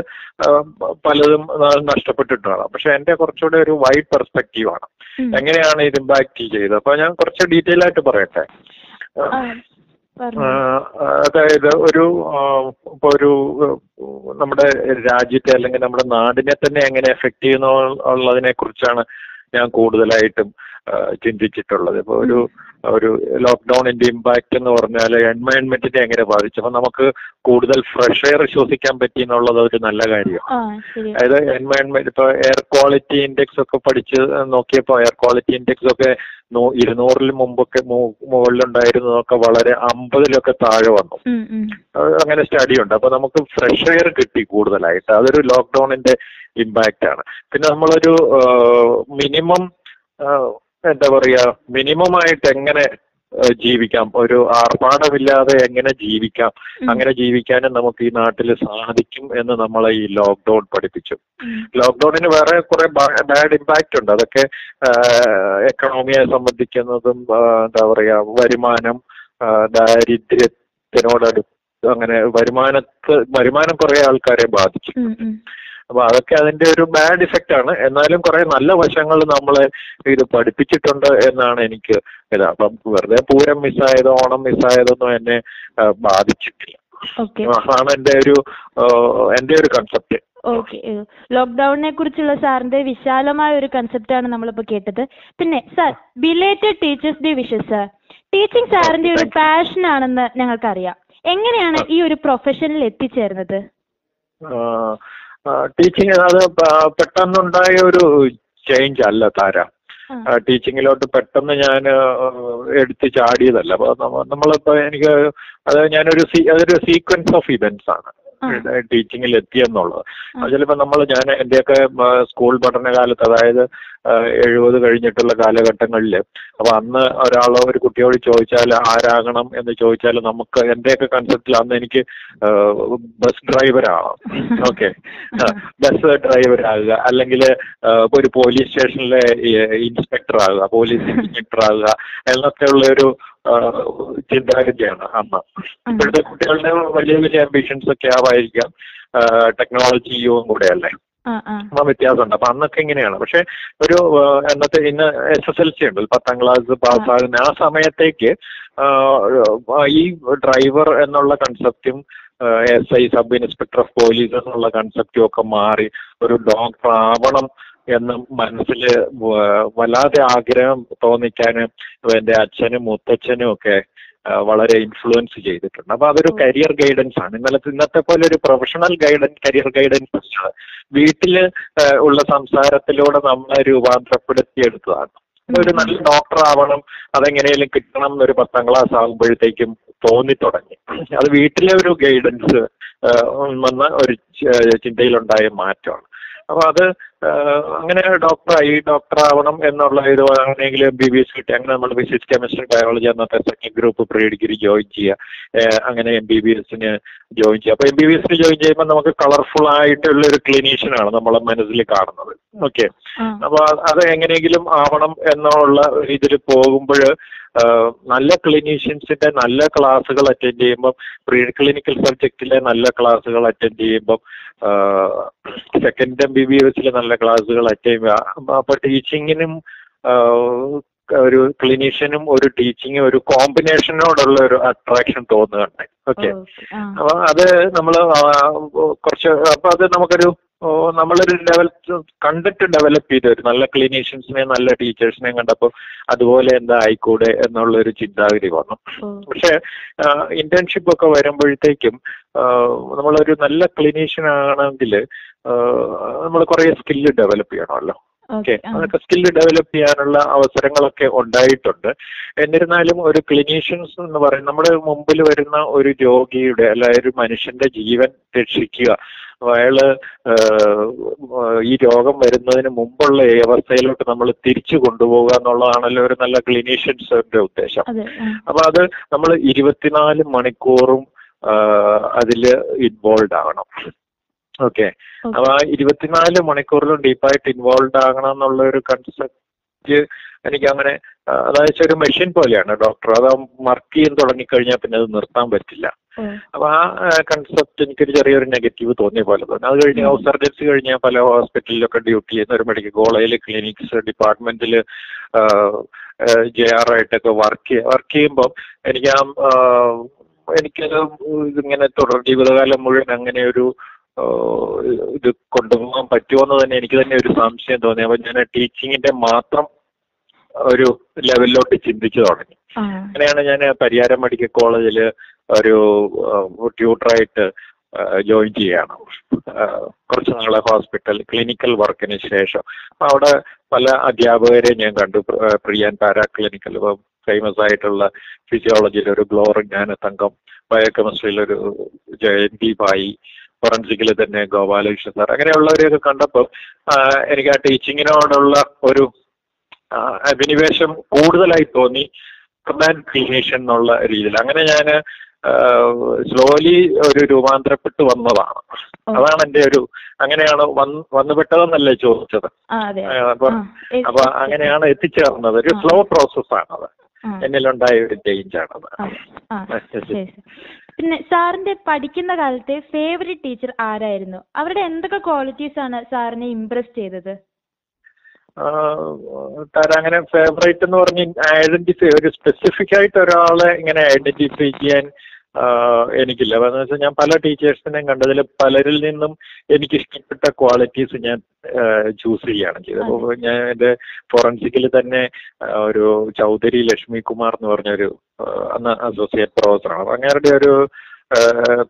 പലതും നഷ്ടപ്പെട്ടിട്ടുണ്ടാകാം പക്ഷെ എന്റെ കുറച്ചുകൂടെ ഒരു വൈഡ് പെർസ്പെക്റ്റീവ് ആണ്. എങ്ങനെയാണ് ഇത് ഇമ്പാക്ട് ചെയ്തത്? അപ്പൊ ഞാൻ കുറച്ച് ഡീറ്റെയിൽ ആയിട്ട് പറയട്ടെ. അതായത് ഒരു ഇപ്പൊ ഒരു നമ്മുടെ രാജ്യത്തെ അല്ലെങ്കിൽ നമ്മുടെ നാടിനെ തന്നെ എങ്ങനെ എഫക്ട് ചെയ്യുന്നു ഉള്ളതിനെ കുറിച്ചാണ് ഞാൻ കൂടുതലായിട്ടും ചിന്തിച്ചിട്ടുള്ളത്. ഇപ്പൊ ഒരു ഒരു ലോക്ക്ഡൌണിന്റെ ഇമ്പാക്റ്റ് എന്ന് പറഞ്ഞാൽ എൻവയൺമെന്റിനെ എങ്ങനെ ബാധിച്ചു? അപ്പൊ നമുക്ക് കൂടുതൽ ഫ്രഷ് എയർ ശ്വസിക്കാൻ പറ്റി എന്നുള്ളത് ഒരു നല്ല കാര്യമാണ് അതായത് എൻവയൺമെന്റ് ഇപ്പൊ എയർ ക്വാളിറ്റി ഇൻഡെക്സ് ഒക്കെ പഠിച്ച് നോക്കിയപ്പോൾ എയർ ക്വാളിറ്റി ഇൻഡെക്സ് ഒക്കെ ഇരുന്നൂറിൽ മുമ്പൊക്കെ മുകളിലുണ്ടായിരുന്നതൊക്കെ വളരെ അമ്പതിലൊക്കെ താഴെ വന്നു. അങ്ങനെ സ്റ്റഡി ഉണ്ട്. അപ്പൊ നമുക്ക് ഫ്രഷ് എയർ കിട്ടി കൂടുതലായിട്ട്. അതൊരു ലോക്ക്ഡൌണിന്റെ ഇമ്പാക്റ്റ് ആണ്. പിന്നെ നമ്മളൊരു മിനിമം എന്താ പറയാ മിനിമം ആയിട്ട് എങ്ങനെ ജീവിക്കാം. ഒരു ആർഭാടമില്ലാതെ എങ്ങനെ ജീവിക്കാം? അങ്ങനെ ജീവിക്കാനും നമുക്ക് ഈ നാട്ടിൽ സാധിക്കും എന്ന് നമ്മളെ ഈ ലോക്ക്ഡൌൺ പഠിപ്പിച്ചു. ലോക്ക്ഡൌണിന് വേറെ കുറെ ബാഡ് ഇമ്പാക്റ്റ് ഉണ്ട്. അതൊക്കെ എക്കണോമിയെ സംബന്ധിക്കുന്നതും എന്താ പറയാ വരുമാനം ദാരിദ്ര്യത്തിനോടടുത്ത് അങ്ങനെ വരുമാനത്ത് വരുമാനം കുറെ ആൾക്കാരെ ബാധിച്ചു. അപ്പൊ അതൊക്കെ അതിന്റെ ഒരു ബാഡ് ഇഫക്റ്റ് ആണ്. എന്നാലും കുറെ നല്ല വശങ്ങൾ നമ്മളെ ഇത് പഠിപ്പിച്ചിട്ടുണ്ട് എന്നാണ് എനിക്ക് ഇത് അപ്പം വെറുതെ പൂരം മിസ്സായതോ ഓണം മിസ്സായതൊന്നും എന്നെ ബാധിച്ചിട്ടില്ല. അതാണ് എന്റെ ഒരു എന്റെ ഒരു കൺസെപ്റ്റ് ഓക്കെ ലോക്ക്ഡൌണിനെ കുറിച്ചുള്ള സാറിന്റെ വിശാലമായ ഒരു കൺസെപ്റ്റ് ആണ് നമ്മളിപ്പോ കേട്ടത്. പിന്നെ sir belated teachers day wishes sir teaching സാറിന്റെ ഒരു പാഷൻ ആണെന്ന് ഞങ്ങൾക്കറിയാം. എങ്ങനെയാണ് ഈ ഒരു പ്രൊഫഷനിൽ എത്തിച്ചേർന്നത്? ടീച്ചിങ് അത് പെട്ടെന്നുണ്ടായ ഒരു ചേഞ്ച് അല്ല താര. ടീച്ചിങ്ങിലോട്ട് പെട്ടെന്ന് ഞാൻ എടുത്ത് ചാടിയതല്ല അപ്പൊ നമ്മ- നമ്മളിപ്പോ എനിക്ക് അത് ഞാനൊരു സീ- അതൊരു സീക്വൻസ് ഓഫ് ഇവന്റ്സ് ആണ്. ടീച്ചിങ്ങിൽ എത്തിയെന്നുള്ളത് അത് ചിലപ്പോ നമ്മൾ ഞാൻ എന്റെയൊക്കെ ആ, സ്കൂൾ പഠനകാലത്ത് അതായത് എഴുപത് കഴിഞ്ഞിട്ടുള്ള കാലഘട്ടങ്ങളിൽ അപ്പൊ അന്ന് ഒരാളോ ഒരു കുട്ടിയോട് ചോദിച്ചാൽ ആരാകണം എന്ന് ചോദിച്ചാൽ നമുക്ക് എന്റെയൊക്കെ കൺസെപ്റ്റിൽ അന്ന് എനിക്ക് ബസ് ഡ്രൈവർ ആവാം ഓക്കെ ബസ് ഡ്രൈവർ ആകുക. അല്ലെങ്കിൽ ഒരു പോലീസ് സ്റ്റേഷനിലെ ഇൻസ്പെക്ടർ ആകുക പോലീസ് ഇൻസ്പെക്ടർ ആകുക എന്നൊക്കെയുള്ള ഒരു ചിന്താഗതിയാണ്. അമ്മ. ഇപ്പോഴത്തെ കുട്ടികളുടെ വലിയ വലിയ അംബിഷൻസ് ഒക്കെ ആവായിരിക്കാം ടെക്നോളജി കൂടെ അല്ലേ ആ വ്യത്യാസമുണ്ട്. അപ്പൊ അന്നൊക്കെ ഇങ്ങനെയാണ്. പക്ഷെ ഒരു എന്നത്തെ ഇന്ന് എസ് എസ് എൽ സി ഉണ്ട്. പത്താം ക്ലാസ് പാസ്സാകുന്ന ആ. സമയത്തേക്ക് ഈ ഡ്രൈവർ എന്നുള്ള കൺസെപ്റ്റും S I sub inspector of police എന്നുള്ള കൺസെപ്റ്റും ഒക്കെ മാറി ഒരു ഡോക്ടർ ആവണം എന്ന് മനസ്സിൽ വല്ലാതെ ആഗ്രഹം തോന്നിക്കാനും എന്റെ അച്ഛനും മുത്തച്ഛനും ഒക്കെ വളരെ ഇൻഫ്ലുവൻസ് ചെയ്തിട്ടുണ്ട്. അപ്പൊ അതൊരു കരിയർ ഗൈഡൻസ് ആണ്. ഇന്നലത്തെ ഇന്നത്തെ പോലെ ഒരു പ്രൊഫഷണൽ ഗൈഡൻസ് കരിയർ ഗൈഡൻസ് അല്ല. ഉള്ള സംസാരത്തിലൂടെ നമ്മളെ രൂപാന്തരപ്പെടുത്തിയെടുത്തതാണ്. ഒരു നല്ല ഡോക്ടർ ആവണം അതെങ്ങനെയും കിട്ടണം എന്നൊരു പത്താം ക്ലാസ് ആകുമ്പോഴത്തേക്കും തോന്നി തുടങ്ങി. അത് വീട്ടിലെ ഒരു ഗൈഡൻസ് വന്ന ഒരു ചിന്തയിലുണ്ടായ മാറ്റമാണ്. അപ്പൊ അത് അങ്ങനെ ഡോക്ടറായി ഡോക്ടർ ആവണം എന്നുള്ള ഇത് എം ബി ബി എസ് കിട്ടി. അങ്ങനെ നമ്മൾ ഫിസിക്സ് കെമിസ്ട്രി ബയോളജി എന്നത്തെ second group pre degree join ചെയ്യുക അങ്ങനെ എം ബി ബി എസിന് ജോയിൻ ചെയ്യുക അപ്പൊ എം ബി ബി എസിന് ജോയിൻ ചെയ്യുമ്പോൾ നമുക്ക് കളർഫുൾ ആയിട്ടുള്ള ഒരു ക്ലിനീഷ്യനാണ് നമ്മളെ മനസ്സിൽ കാണുന്നത്. ഓക്കെ അപ്പോൾ അപ്പൊ അത് എങ്ങനെയെങ്കിലും ആവണം എന്നുള്ള ഇതിൽ പോകുമ്പോൾ നല്ല ക്ലിനീഷ്യൻസിന്റെ നല്ല ക്ലാസ്സുകൾ അറ്റൻഡ് ചെയ്യുമ്പോൾ പ്രീ ക്ലിനിക്കൽ സബ്ജക്റ്റിലെ നല്ല ക്ലാസ്സുകൾ അറ്റൻഡ് ചെയ്യുമ്പോൾ സെക്കൻഡ് എം ബി ബി എസിലെ നല്ല ക്ലാസ്സുകൾ അറ്റൻഡ് ചെയ്യുക. അപ്പൊ ടീച്ചിങ്ങിനും ഒരു ക്ലിനീഷ്യനും ഒരു ടീച്ചിങ്ങും ഒരു കോമ്പിനേഷനോടുള്ള ഒരു അട്രാക്ഷൻ തോന്നുകയുണ്ട് ഓക്കെ. അപ്പൊ അത് നമ്മൾ കുറച്ച് അപ്പൊ അത് നമുക്കൊരു നമ്മളൊരു ലെവൽ കണ്ടിട്ട് ഡെവലപ്പ് ചെയ്ത ഒരു നല്ല ക്ലിനീഷ്യൻസിനെ നല്ല ടീച്ചേഴ്സിനെയും കണ്ടപ്പോൾ അതുപോലെ എന്താ ആയിക്കൂടെ എന്നുള്ള ഒരു ചിന്താഗതി വന്നു. പക്ഷെ ഇന്റേൺഷിപ്പ് ഒക്കെ വരുമ്പോഴത്തേക്കും നമ്മളൊരു നല്ല ക്ലിനീഷ്യൻ ആണെങ്കിൽ നമ്മൾ കുറെ സ്കില്ല് ഡെവലപ്പ് ചെയ്യണമല്ലോ ഓക്കെ അതൊക്കെ സ്കില്ല് ഡെവലപ്പ് ചെയ്യാനുള്ള അവസരങ്ങളൊക്കെ ഉണ്ടായിട്ടുണ്ട്. എന്നിരുന്നാലും ഒരു ക്ലിനീഷ്യൻസ് എന്ന് പറയുന്നത് നമ്മുടെ മുമ്പിൽ വരുന്ന ഒരു രോഗിയുടെ അല്ല ഒരു മനുഷ്യന്റെ ജീവൻ രക്ഷിക്കുക. അയാൾ ഈ രോഗം വരുന്നതിന് മുമ്പുള്ള അവസ്ഥയിലോട്ട് നമ്മൾ തിരിച്ചു കൊണ്ടുപോകുക എന്നുള്ളതാണല്ലോ ഒരു നല്ല ക്ലിനീഷ്യൻസിന്റെ ഉദ്ദേശം. അപ്പൊ അത് നമ്മൾ ഇരുപത്തിനാല് മണിക്കൂറും അതിൽ ഇൻവോൾവ് ആവണം. ഓക്കെ. അപ്പൊ ആ ഇരുപത്തിനാല് മണിക്കൂറിലും ഡീപ്പായിട്ട് ഇൻവോൾവ് ആകണം എന്നുള്ള ഒരു കൺസെപ്റ്റ് എനിക്ക് അങ്ങനെ അതായത് ഒരു മെഷീൻ പോലെയാണ് ഡോക്ടർ അത് വർക്ക് ചെയ്യാൻ തുടങ്ങിക്കഴിഞ്ഞാൽ പിന്നെ അത് നിർത്താൻ പറ്റില്ല. അപ്പൊ ആ കൺസെപ്റ്റ് എനിക്കൊരു ചെറിയൊരു നെഗറ്റീവ് തോന്നിയ പോലെ തോന്നി. അത് കഴിഞ്ഞ് ഹൗസ് സർജൻസി കഴിഞ്ഞ പല ഹോസ്പിറ്റലിലൊക്കെ ഡ്യൂട്ടി ചെയ്യുന്ന ഒരു മെഡിക്കൽ കോളേജിൽ ക്ലിനിക്സ് ഡിപ്പാർട്ട്മെന്റിൽ ജെ ആർ ആയിട്ടൊക്കെ വർക്ക് വർക്ക് ചെയ്യുമ്പോൾ എനിക്ക് ആ, എനിക്കത് ഇതിങ്ങനെ തുടർ ജീവിതകാലം മുഴുവൻ അങ്ങനെ ഒരു ഇത് കൊണ്ടുപോകാൻ പറ്റുമോ തന്നെ എനിക്ക് തന്നെ ഒരു സംശയം തോന്നി. അപ്പൊ ഞാൻ ടീച്ചിങ്ങിന്റെ മാത്രം ഒരു ലെവലിലോട്ട് ചിന്തിച്ചു തുടങ്ങി. അങ്ങനെയാണ് ഞാൻ പരിയാരം മെഡിക്കൽ കോളേജിൽ ഒരു ട്യൂട്ടറായിട്ട് ജോയിൻ ചെയ്യാണ് കുറച്ച് നാളെ ഹോസ്പിറ്റൽ ക്ലിനിക്കൽ വർക്കിന് ശേഷം. അവിടെ പല അധ്യാപകരെ ഞാൻ കണ്ടു. പ്ര- പ്രിയാൻ പാരാ ക്ലിനിക്കൽ ഫേമസ് ആയിട്ടുള്ള ഫിസിയോളജിയിൽ ഒരു ഗ്ലോറി ജ്ഞാന ബയോ ബയോകെമിസ്ട്രിയിൽ ഒരു ജയന്തി ഭായി ഫോറൻസിക്കിൽ തന്നെ ഗോപാലകൃഷ്ണൻ സാർ അങ്ങനെയുള്ളവരെയൊക്കെ കണ്ടപ്പോൾ എനിക്ക് ആ ടീച്ചിങ്ങിനോടുള്ള ഒരു അഭിനിവേശം കൂടുതലായി തോന്നി ആൻഡ് ക്രിയേഷൻ എന്നുള്ള രീതിയിൽ. അങ്ങനെ ഞാൻ സ്ലോലി ഒരു രൂപാന്തരപ്പെട്ട് വന്നതാണ്. അതാണ് എന്റെ ഒരു അങ്ങനെയാണ് വന്ന് വന്നുപെട്ടതെന്നല്ലേ ചോദിച്ചത്. അതെ. അപ്പൊ അപ്പൊ അങ്ങനെയാണ് എത്തിച്ചേർന്നത്. ഒരു. സ്ലോ പ്രോസസ്സാണത് ആ, എന്നിലുണ്ടായ ഒരു ചേഞ്ച് ആണത്. പിന്നെ സാറിന്റെ പഠിക്കുന്ന കാലത്തെ ഫേവറേറ്റ് ടീച്ചർ ആരായിരുന്നു? അവരുടെ എന്തൊക്കെ ക്വാളിറ്റീസ് ആണ് സാറിനെ ഇംപ്രസ് ചെയ്തത്? അങ്ങനെ ഫേവറേറ്റ് എന്ന് പറഞ്ഞ് ഐഡന്റിഫൈ ഒരു സ്പെസിഫിക് ആയിട്ട് ഒരാളെ ഇങ്ങനെ ഐഡന്റിഫൈ ചെയ്യാൻ എനിക്കില്ല. എന്ന് വെച്ചാൽ ഞാൻ പല ടീച്ചേഴ്സിനെയും കണ്ടതിൽ പലരിൽ നിന്നും എനിക്ക് ഇഷ്ടപ്പെട്ട ക്വാളിറ്റീസ് ഞാൻ ചൂസ് ചെയ്യുകയാണ് ചെയ്തത്. അപ്പോൾ ഞാൻ എന്റെ ഫോറൻസിക്കിൽ തന്നെ ഒരു ചൗധരി ലക്ഷ്മി കുമാർ എന്ന് പറഞ്ഞൊരു അന്ന് അസോസിയേറ്റ് പ്രൊഫസറാണ് അപ്പൊ അങ്ങേരുടെ ഒരു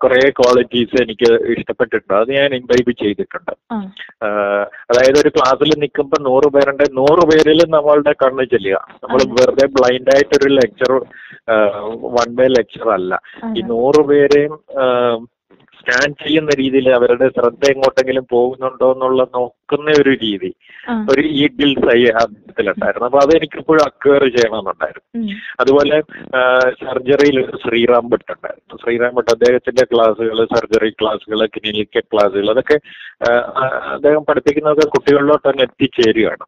കുറെ ക്വാളിറ്റീസ് എനിക്ക് ഇഷ്ടപ്പെട്ടിട്ടുണ്ട്. അത് ഞാൻ ഇൻവൈബ് ചെയ്തിട്ടുണ്ട്. അതായത് ഒരു ക്ലാസ്സിൽ നിൽക്കുമ്പോൾ നൂറ് പേരുണ്ട്. നൂറ് പേരിൽ നമ്മളുടെ കണ്ണ് ചെല്ലുക. നമ്മൾ വെറുതെ ബ്ലൈൻഡ് ആയിട്ടൊരു ലെക്ചർ വൺ വേ ലെക്ചർ അല്ല. ഈ നൂറ് പേരെയും സ്കാൻ ചെയ്യുന്ന രീതിയിൽ അവരുടെ ശ്രദ്ധ എങ്ങോട്ടെങ്കിലും പോകുന്നുണ്ടോ എന്നുള്ള നോക്കുന്ന ഒരു രീതി. ഒരു ഈ ഗിൽസ് അദ്ദേഹത്തിലുണ്ടായിരുന്നു. അപ്പൊ അത് എനിക്കിപ്പോഴും അക്വയർ ചെയ്യണമെന്നുണ്ടായിരുന്നു. അതുപോലെ സർജറിയിൽ ഒരു ശ്രീറാം ഭട്ട് ഉണ്ടായിരുന്നു ശ്രീറാം ഭട്ട് അദ്ദേഹത്തിന്റെ ക്ലാസ്സുകൾ സർജറി ക്ലാസ്സുകൾ ക്ലിനിക്കൽ ക്ലാസ്സുകൾ അതൊക്കെ അദ്ദേഹം പഠിപ്പിക്കുന്നതൊക്കെ കുട്ടികളിലോട്ട് തന്നെ എത്തിച്ചേരുകയാണ്.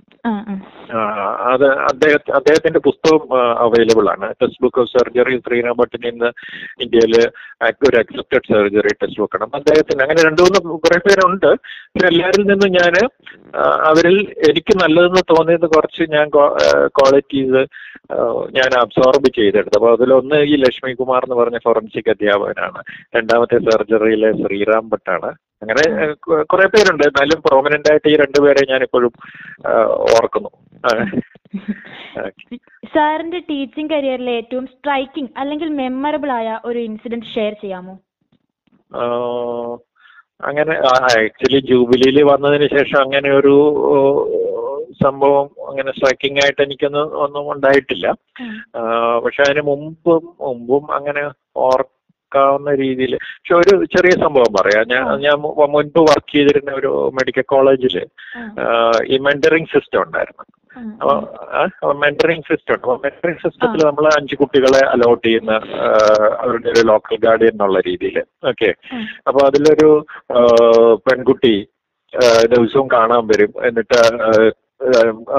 അത് അദ്ദേഹത്തെ അദ്ദേഹത്തിന്റെ പുസ്തകം അവൈലബിൾ ആണ്. Text book of surgery Sriram ഭട്ടിന് ഇന്ന് ഇന്ത്യയിൽ ഒരു അക്സെപ്റ്റഡ് സർജറി ടെക്സ്റ്റ് ബുക്ക് വെക്കണം. അദ്ദേഹത്തിന് അങ്ങനെ രണ്ടു മൂന്ന് കുറെ പേരുണ്ട്. എല്ലാവരിൽ നിന്നും ഞാൻ അവരിൽ എനിക്ക് നല്ലതെന്ന് തോന്നിയത് കുറച്ച് ഞാൻ ക്വാളിറ്റീസ് ഞാൻ അബ്സോർബ് ചെയ്തെടുത്തു. അപ്പൊ അതിലൊന്ന് ഈ ലക്ഷ്മികുമാർ എന്ന് പറഞ്ഞ ഫോറൻസിക് അധ്യാപകനാണ്. രണ്ടാമത്തെ സർജറിയിലെ ശ്രീറാം ഭട്ടാണ്. അങ്ങനെ കുറെ പേരുണ്ട്. എന്നാലും പ്രോമിനന്റ് ആയിട്ട് ഈ രണ്ടുപേരെ ഞാൻ ഇപ്പോഴും ഓർക്കുന്നു. സാറിന്റെ ടീച്ചിങ് കരിയറിലെ ഏറ്റവും സ്ട്രൈക്കിംഗ് അല്ലെങ്കിൽ മെമ്മറബിൾ ആയ ഒരു ഇൻസിഡന്റ് ഷെയർ ചെയ്യാമോ? അങ്ങനെ ആക്ച്വലി ജൂബിലിയിൽ വന്നതിന് ശേഷം അങ്ങനെ ഒരു സംഭവം അങ്ങനെ സ്ട്രൈക്കിംഗ് ആയിട്ട് എനിക്കൊന്നും ഒന്നും ഉണ്ടായിട്ടില്ല. പക്ഷെ അതിന് മുമ്പും മുമ്പും അങ്ങനെ ഓർക്കാവുന്ന രീതിയിൽ പക്ഷെ ഒരു ചെറിയ സംഭവം പറയാം. ഞാൻ ഞാൻ മുൻപ് വർക്ക് ചെയ്തിരുന്ന ഒരു മെഡിക്കൽ കോളേജിൽ ഈ മെന്ററിംഗ് സിസ്റ്റം ഉണ്ടായിരുന്നു. അപ്പൊ മെന്ററിംഗ് സിസ്റ്റം ഉണ്ട്. അപ്പൊ മെന്ററിംഗ് സിസ്റ്റത്തിൽ നമ്മൾ അഞ്ച് കുട്ടികളെ അലോട്ട് ചെയ്യുന്ന അവരുടെ ഒരു ലോക്കൽ ഗാർഡിയൻ എന്നുള്ള രീതിയിൽ ഓക്കെ അപ്പൊ അതിലൊരു പെൺകുട്ടി ദിവസവും കാണാൻ വരും. എന്നിട്ട്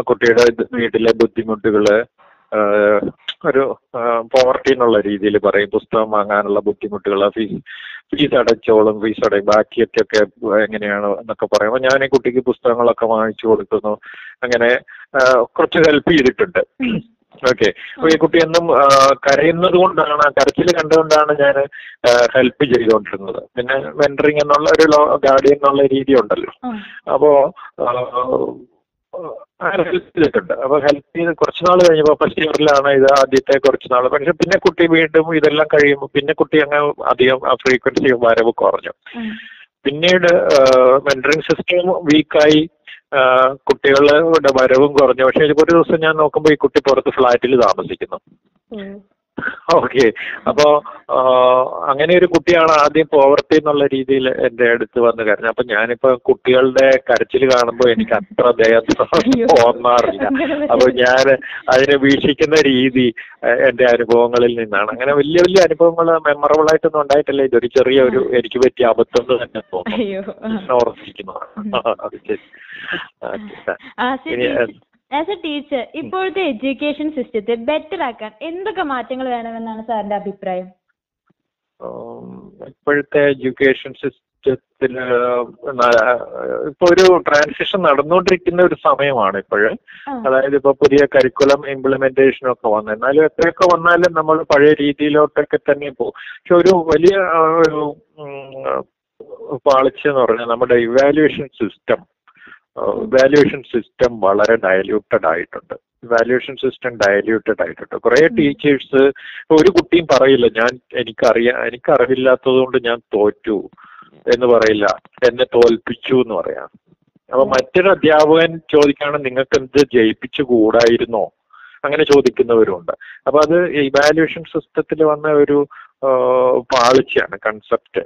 കുട്ടിയുടെ വീട്ടിലെ ബുദ്ധിമുട്ടുകൾ ഒരു പോവർട്ടി എന്നുള്ള രീതിയിൽ പറയും. പുസ്തകം വാങ്ങാനുള്ള ബുദ്ധിമുട്ടുകൾ ഫീസ് ഫീസ് അടച്ചോളും ഫീസ് അടയും ബാക്കിയൊക്കെ ഒക്കെ എങ്ങനെയാണ് എന്നൊക്കെ പറയും. അപ്പൊ ഞാൻ ഈ കുട്ടിക്ക് പുസ്തകങ്ങളൊക്കെ വാങ്ങിച്ചു കൊടുക്കുന്നു. അങ്ങനെ കുറച്ച് ഹെൽപ്പ് ചെയ്തിട്ടുണ്ട്. ഓക്കെ അപ്പൊ ഈ കുട്ടി എന്നും കരയുന്നത് കൊണ്ടാണ് കരച്ചിൽ കണ്ടുകൊണ്ടാണ് ഞാൻ ഹെൽപ്പ് ചെയ്തുകൊണ്ടിരുന്നത്. പിന്നെ വെൻഡറിങ് എന്നുള്ള ഒരു ഗാർഡിയൻ എന്നുള്ള രീതി ഉണ്ടല്ലോ അപ്പോ ഹെൽപ്പ് ചെയ്തിട്ടുണ്ട്. അപ്പൊ ഹെൽപ്പ് ചെയ്ത് കുറച്ച് നാൾ കഴിഞ്ഞപ്പോൾ ഫസ്റ്റ് ഇയറിലാണ് ഇത് ആദ്യത്തെ കുറച്ച് നാൾ പക്ഷെ പിന്നെ കുട്ടി വീണ്ടും ഇതെല്ലാം കഴിയുമ്പോൾ പിന്നെ കുട്ടി അങ്ങ് അധികം ആ ഫ്രീക്വൻസി വരവ് കുറഞ്ഞു. പിന്നീട് മെന്ററിംഗ് സിസ്റ്റം വീക്കായി കുട്ടികളുടെ വരവും കുറഞ്ഞു. പക്ഷെ ഒരു ദിവസം ഞാൻ നോക്കുമ്പോൾ ഈ കുട്ടി പുറത്ത് ഫ്ലാറ്റിൽ താമസിക്കുന്നു. ഓക്കെ അപ്പോ അങ്ങനെ ഒരു കുട്ടിയാണ് ആദ്യം പോവർട്ടി എന്നുള്ള രീതിയിൽ എന്റെ അടുത്ത് വന്ന് കരഞ്ഞത്. അപ്പൊ ഞാനിപ്പോ കുട്ടികളുടെ കരച്ചിൽ കാണുമ്പോൾ എനിക്ക് അത്ര ദയ തോന്നാറില്ല അപ്പൊ ഞാൻ അതിനെ വീക്ഷിക്കുന്ന രീതി എന്റെ അനുഭവങ്ങളിൽ നിന്നാണ്. അങ്ങനെ വലിയ വലിയ അനുഭവങ്ങൾ മെമ്മറബിൾ ആയിട്ടൊന്നും ഉണ്ടായിട്ടില്ല. ഇതൊരു ചെറിയ ഒരു എനിക്ക് പറ്റിയ അബദ്ധം തന്നെ തോന്നുന്നു. അത് ശരി. ആസ് എ ടീച്ചർ ഇപ്പോഴത്തെ എഡ്യൂക്കേഷൻ സിസ്റ്റത്തെ ബെറ്റർ ആക്കാൻ എന്തൊക്കെ മാറ്റങ്ങൾ വേണമെന്നാണ് സാറിന്റെ അഭിപ്രായം? ഇപ്പോഴത്തെ എഡ്യൂക്കേഷൻ സിസ്റ്റത്തിൽ ഇപ്പൊ ഒരു ട്രാൻസിഷൻ നടന്നുകൊണ്ടിരിക്കുന്ന ഒരു സമയമാണ് ഇപ്പോഴ്. അതായത് ഇപ്പൊ പുതിയ കരിക്കുലം ഇംപ്ലിമെന്റേഷനും ഒക്കെ വന്നു. എന്നാലും എത്രയൊക്കെ വന്നാലും നമ്മൾ പഴയ രീതിയിലോട്ടൊക്കെ തന്നെ പോകും പക്ഷെ ഒരു വലിയ ഒരു പാളിച്ച എന്ന് പറഞ്ഞാൽ നമ്മുടെ ഇവാലുവേഷൻ സിസ്റ്റം ഇവാലുവേഷൻ സിസ്റ്റം വളരെ ഡയല്യൂട്ടഡ് ആയിട്ടുണ്ട്. വാല്യുവേഷൻ സിസ്റ്റം ഡയല്യൂട്ടഡ് ആയിട്ടുണ്ട്. കുറെ ടീച്ചേഴ്സ് ഒരു കുട്ടിയും പറയില്ല ഞാൻ എനിക്കറിയാം എനിക്കറിവില്ലാത്തത് കൊണ്ട് ഞാൻ തോറ്റു എന്ന് പറയില്ല എന്നെ തോൽപ്പിച്ചു എന്ന് പറയാം. അപ്പൊ മറ്റൊരു അധ്യാപകൻ ചോദിക്കാണ് നിങ്ങൾക്ക് എന്ത് ജയിപ്പിച്ചു കൂടായിരുന്നോ? അങ്ങനെ ചോദിക്കുന്നവരുണ്ട്. അപ്പൊ അത് ഇവാലുവേഷൻ സിസ്റ്റത്തിൽ വന്ന ഒരു പാളിച്ചയാണ് കൺസെപ്റ്റ്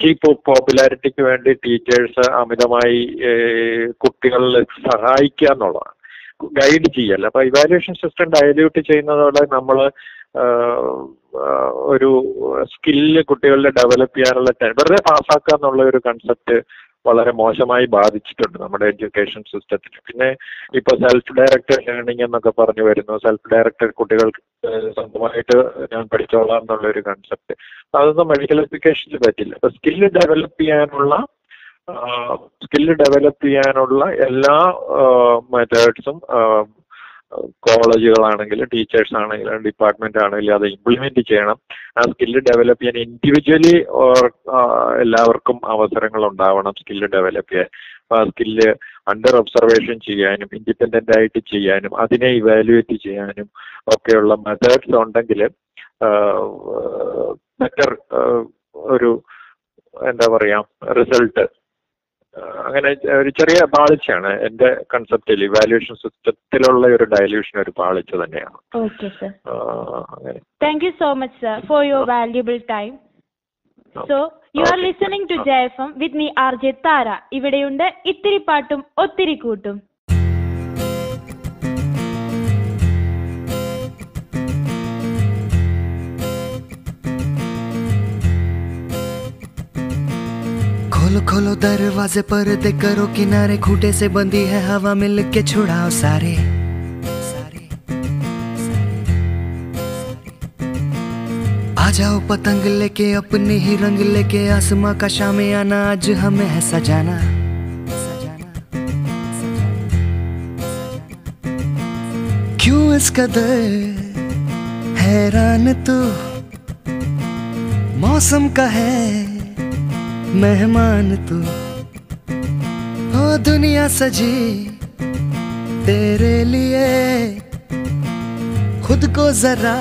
ചീപ്പ് പോപ്പുലാരിറ്റിക്ക് വേണ്ടി ടീച്ചേഴ്സ് അമിതമായി കുട്ടികളെ സഹായിക്കുക എന്നുള്ളതാണ്. ഗൈഡ് ചെയ്യല്ല അപ്പൊ ഇവാലുവേഷൻ സിസ്റ്റം ഡയല്യൂട്ട് ചെയ്യുന്നതോടെ നമ്മൾ ഒരു സ്കില്ല് കുട്ടികളുടെ ഡെവലപ്പ് ചെയ്യാനുള്ള വെറുതെ പാസ്സാക്കുക എന്നുള്ള ഒരു കൺസെപ്റ്റ് വളരെ മോശമായി ബാധിച്ചിട്ടുണ്ട് നമ്മുടെ എഡ്യൂക്കേഷൻ സിസ്റ്റത്തിൽ പിന്നെ ഇപ്പൊ സെൽഫ് ഡയറക്റ്റഡ് ലേണിംഗ് എന്നൊക്കെ പറഞ്ഞു വരുന്നു. സെൽഫ് ഡയറക്റ്റഡ് കുട്ടികൾ സ്വന്തമായിട്ട് ഞാൻ പഠിച്ചോളാം എന്നുള്ള ഒരു കൺസെപ്റ്റ് അതൊന്നും മെഡിക്കൽ എഡ്യൂക്കേഷനിൽ പറ്റില്ല. അപ്പൊ സ്കില്ല് ഡെവലപ്പ് ചെയ്യാനുള്ള സ്കില്ല് ഡെവലപ്പ് ചെയ്യാനുള്ള എല്ലാ മെത്തേഡ്സും കോളേജുകളാണെങ്കിലും ടീച്ചേഴ്സ് ആണെങ്കിലും ഡിപ്പാർട്ട്മെന്റ് ആണെങ്കിലും അത് ഇംപ്ലിമെന്റ് ചെയ്യണം. ആ സ്കില്ല് ഡെവലപ്പ് ചെയ്യാൻ ഇൻഡിവിജ്വലി എല്ലാവർക്കും അവസരങ്ങൾ ഉണ്ടാവണം സ്കില്ല് ഡെവലപ്പ് ചെയ്യാൻ. ആ സ്കില്ല് അണ്ടർ ഒബ്സർവേഷൻ ചെയ്യാനും ഇൻഡിപെൻഡന്റ് ആയിട്ട് ചെയ്യാനും അതിനെ ഇവാലുവേറ്റ് ചെയ്യാനും ഒക്കെയുള്ള മെത്തേഡ്സ് ഉണ്ടെങ്കിൽ ബെറ്റർ ഒരു എന്താ പറയാ റിസൾട്ട് അങ്ങനെ ഒരു ചെറിയ പാളിച്ചയാണ് എന്റെ കൺസെപ്റ്റിൽ ഇവാലുവേഷൻ സിസ്റ്റത്തിലുള്ള ഒരു ഡയലൂഷൻ ഒരു പാളിച്ച തന്നെയാണ്. Thank you so much sir for your valuable time so you are. Listening to J F M with me R J Tara ഇവിടെയുണ്ട് ഇത്തിരി പാട്ടും ഒത്തിരി കൂട്ടും. खोलो खोलो दरवाजे पर दे करो किनारे खूटे से बंदी है हवा मिल के छुड़ाओ सारे। आ जाओ पतंग लेके, अपने ही रंग लेके, आसमां का शामे आना, आज हमें है सजाना सजाना। क्यों इस कदर हैरान तू? मौसम का है मेहमान तू। हो दुनिया सजी तेरे लिए। खुद को जरा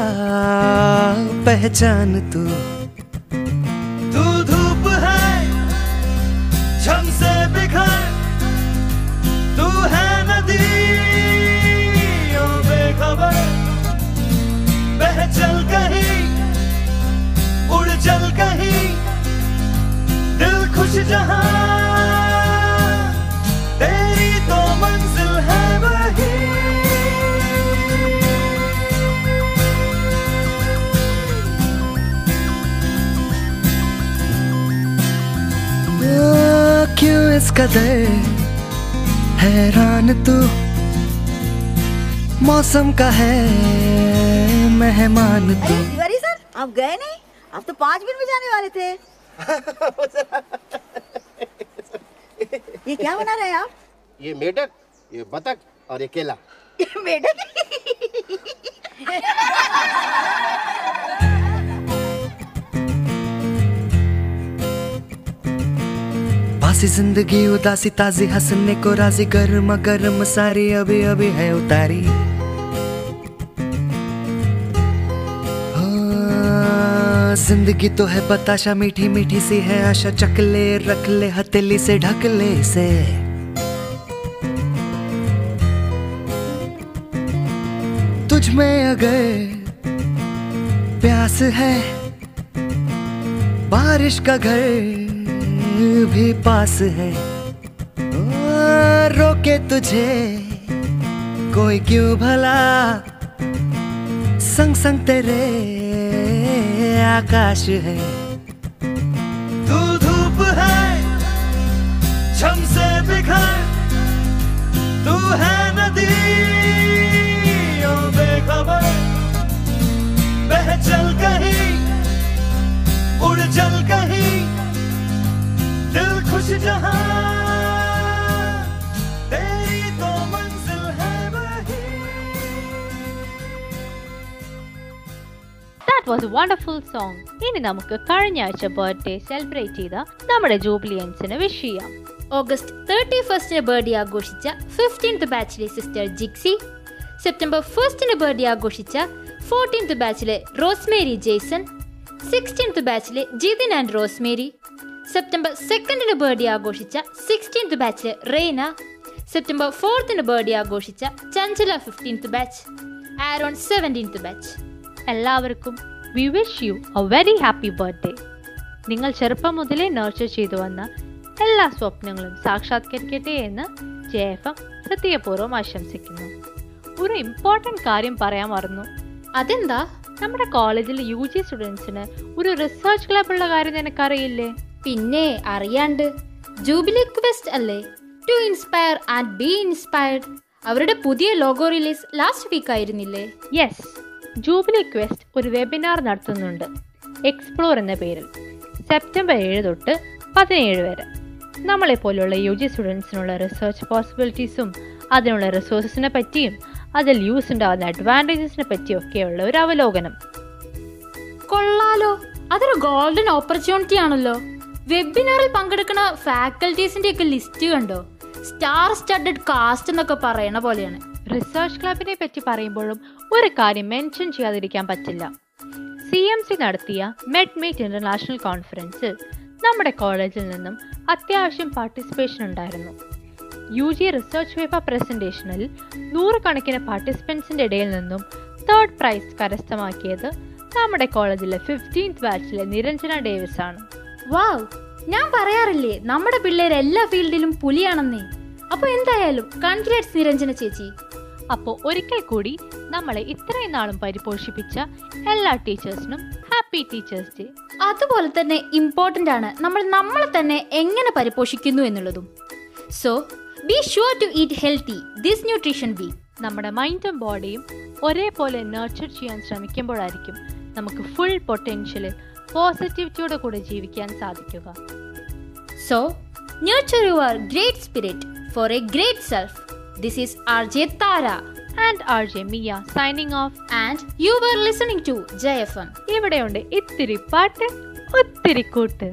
पहचान तू। दिल जहाँ तेरी तो मंजिल है वही। क्यों इस कदर हैरान तू? मौसम का है मेहमान तू। अरे तिवारी सर आप गए नहीं? आप तो पाँच मिनट में जाने वाले थे। ये क्या बना रहे हैं आप? ये मेढक ये बतख और ये केला। मेढक? बासी ज़िंदगी उदासी ताजी हंसने को राज़ी गर्म गर्म सारी अभी अभी है उतारी। ज़िंदगी तो है बताशा, मीठी मीठी सी है आशा। चकले रख ले, हथेली से ढक ले इसे। तुझ में अगर प्यास है, बारिश का घर भी पास है। रोके तुझे, कोई क्यों भला? संग संग तेरे आकाश है। तू धूप है, छम से बिखर, तू है नदी बेखबर। बह चल कहीं, उड़ चल कहीं, दिल खुश जहाँ। ദാറ്റ് വാസ് വണ്ടർഫുൾ സോങ് ഇനി നമുക്ക് കഴിഞ്ഞ ആഴ്ച ബർത്ത്ഡേ സെലിബ്രേറ്റ് ചെയ്ത നമ്മുടെ ജൂബിലിയൻസിന് വിഷ് ചെയ്യാം. ഓഗസ്റ്റ് തേർട്ടി ഫസ്റ്റിന് ബർത്ത്ഡേ ആഘോഷിച്ച ഫിഫ്റ്റീൻത്ത് ബാച്ചിലെ സിസ്റ്റർ ജിക്സി സെപ്റ്റംബർ ഫസ്റ്റിന് ബർത്ത്ഡേ ആഘോഷിച്ച ഫോർട്ടീൻത്ത് ബാച്ചിലെ റോസ്മേരി ജെയ്സൺ സിക്സ്റ്റീൻത്ത് ബാച്ചിലെ ജിതിൻ ആൻഡ് റോസ്മേരി സെപ്റ്റംബർ സെക്കൻഡിന് ബർത്ത്ഡേ ആഘോഷിച്ച സിക്സ്റ്റീൻത്ത് ബാച്ചിലെ റെയ്ന സെപ്റ്റംബർ ഫോർത്തിന് birthday ആഘോഷിച്ച Chanchala fifteenth batch Aaron seventeenth batch എല്ലാവർക്കും we wish you a very happy birthday നിങ്ങൾ ചെറുപ്പം മുതലേ നർച്ചർ ചെയ്തു വന്ന എല്ലാ സ്വപ്നങ്ങളും സാക്ഷാത്കരിക്കട്ടെ എന്ന് ജെ എഫ് എം ഹൃദയപൂർവം ആശംസിക്കുന്നു. ഒരു ഇമ്പോർട്ടന്റ് കാര്യം പറയാൻ മറന്നു. അതെന്താ? നമ്മുടെ കോളേജിലെ യു ജി സ്റ്റുഡൻസിന് ഒരു റിസർച്ച് ക്ലബ് ഉള്ള കാര്യം നിനക്കറിയില്ലേ? പിന്നെ അറിയാണ്ട് ജൂബിലി ക്വസ്റ്റ് അല്ലേ? To inspire and be inspired അവരുടെ പുതിയ ലോഗോ റിലീസ് ലാസ്റ്റ് വീക്ക് ആയിരുന്നില്ലേ? യെസ് ജൂബിലി ക്വസ്റ്റ് ഒരു വെബിനാർ നടത്തുന്നുണ്ട്. എക്സ്പ്ലോർ എന്ന പേരിൽ. സെപ്റ്റംബർ ഏഴ് തൊട്ട് പതിനേഴ് വരെ. നമ്മളെ പോലുള്ള യു ജി സ്റ്റുഡൻസിനുള്ള റിസർച്ച് പോസിബിലിറ്റീസും അതിനുള്ള റിസോഴ്സസിനെ പറ്റിയും അതിൽ യൂസ് ഉണ്ടാകുന്ന അഡ്വാന്റേജസിനെ പറ്റിയൊക്കെയുള്ള ഒരു അവലോകനം. കൊള്ളാലോ. അതൊരു ഗോൾഡൻ ഓപ്പർച്യൂണിറ്റി ആണല്ലോ. വെബിനാറിൽ പങ്കെടുക്കുന്ന ഫാക്കൽറ്റീസിന്റെ ഒക്കെ ലിസ്റ്റ് കണ്ടോ? സ്റ്റാർ സ്റ്റഡഡ് കാസ്റ്റ് എന്നൊക്കെ പറയണ പോലെയാണ്. റിസർച്ച് ക്ലബിനെ പറ്റി പറയുമ്പോഴും ഒരു കാര്യം മെൻഷൻ ചെയ്യാതിരിക്കാൻ പറ്റില്ല. സി എം സി നടത്തിയ മെഡ് മീറ്റ് ഇന്റർനാഷണൽ കോൺഫറൻസിൽ നമ്മുടെ കോളേജിൽ നിന്നും അത്യാവശ്യം പാർട്ടിസിപ്പേഷൻ ഉണ്ടായിരുന്നു. യു ജി റിസർച്ച് പേപ്പർ പ്രസന്റേഷനിൽ നൂറുകണക്കിന് പാർട്ടിസിപ്പൻസിന്റെ ഇടയിൽ നിന്നും തേർഡ് പ്രൈസ് കരസ്ഥമാക്കിയത് നമ്മുടെ കോളേജിലെ ഫിഫ്റ്റീൻത് ബാച്ചിലെ നിരഞ്ജന ഡേവിസ് ആണ്. വാവ് ഞാൻ പറയാറില്ലേ നമ്മുടെ പിള്ളേർ എല്ലാ ഫീൽഡിലും പുലിയാണെന്നേ. അപ്പോൾ എന്തായാലും കൺഗ്രാറ്റ്സ് നിരഞ്ജന ചേച്ചി. അപ്പോൾ ഒരിക്കൽ കൂടി നമ്മളെ ഇത്രയും നാളും പരിപോഷിപ്പിച്ച എല്ലാ ടീച്ചേഴ്സിനും ഹാപ്പി ടീച്ചേഴ്സ് ഡേ. അതുപോലെ തന്നെ ഇമ്പോർട്ടന്റ് ആണ് നമ്മൾ നമ്മളെ തന്നെ എങ്ങനെ പരിപോഷിക്കുന്നു എന്നുള്ളതും. So be sure to eat healthy this nutrition week നമ്മുടെ മൈൻഡും ബോഡിയും ഒരേപോലെ നർച്ചർ ചെയ്യാൻ ശ്രമിക്കുമ്പോഴായിരിക്കും നമുക്ക് ഫുൾ പൊട്ടൻഷ്യലിൽ പോസിറ്റിവിറ്റിയോടെ കൂടെ ജീവിക്കാൻ സാധിക്കുക. So nurture your great spirit for a great self this is R J Tara and R J Mia signing off and you're listening to J F M ഇവിടെയുണ്ട് ഇത്തിരി പാട്ട് ഒത്തിരി കൂട്ട്.